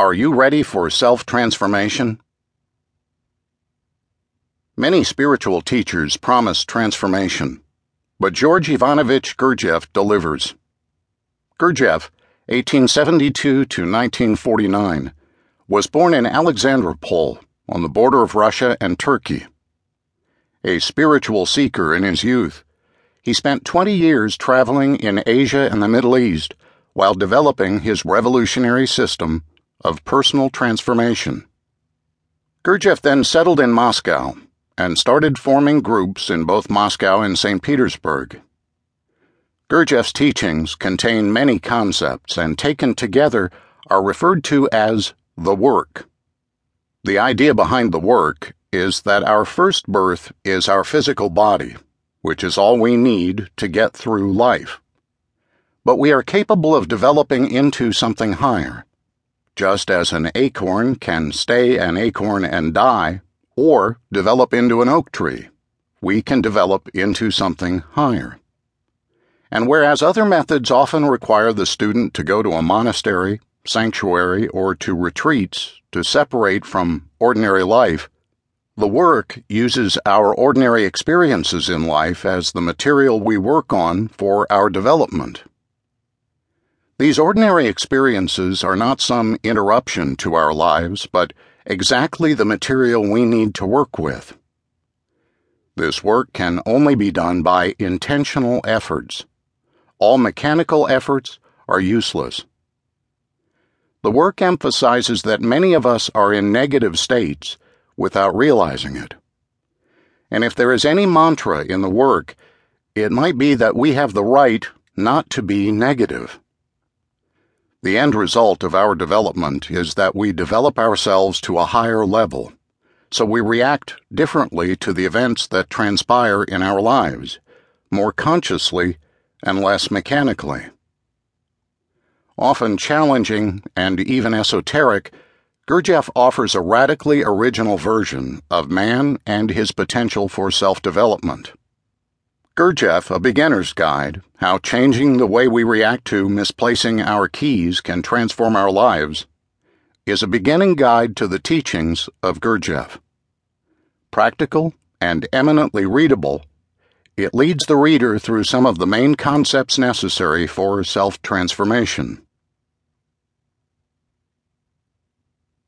Are you ready for self transformation? Many spiritual teachers promise transformation, but George Ivanovich Gurdjieff delivers. Gurdjieff, 1872 to 1949, was born in Alexandropol on the border of Russia and Turkey. A spiritual seeker in his youth, he spent 20 years traveling in Asia and the Middle East while developing his revolutionary system of personal transformation. Gurdjieff then settled in Moscow and started forming groups in both Moscow and St. Petersburg. Gurdjieff's teachings contain many concepts and taken together are referred to as the work. The idea behind the work is that our first birth is our physical body, which is all we need to get through life. But we are capable of developing into something higher just as an acorn can stay an acorn and die, or develop into an oak tree, we can develop into something higher. And whereas other methods often require the student to go to a monastery, sanctuary, or to retreats to separate from ordinary life, the work uses our ordinary experiences in life as the material we work on for our development. These ordinary experiences are not some interruption to our lives, but exactly the material we need to work with. This work can only be done by intentional efforts. All mechanical efforts are useless. The work emphasizes that many of us are in negative states without realizing it. And if there is any mantra in the work, it might be that we have the right not to be negative. The end result of our development is that we develop ourselves to a higher level, so we react differently to the events that transpire in our lives, more consciously and less mechanically. Often challenging and even esoteric, Gurdjieff offers a radically original version of man and his potential for self development. Gurdjieff, A Beginner's Guide How Changing the Way We React to Misplacing Our Keys Can Transform Our Lives, is a beginning guide to the teachings of Gurdjieff. Practical and eminently readable, it leads the reader through some of the main concepts necessary for self transformation.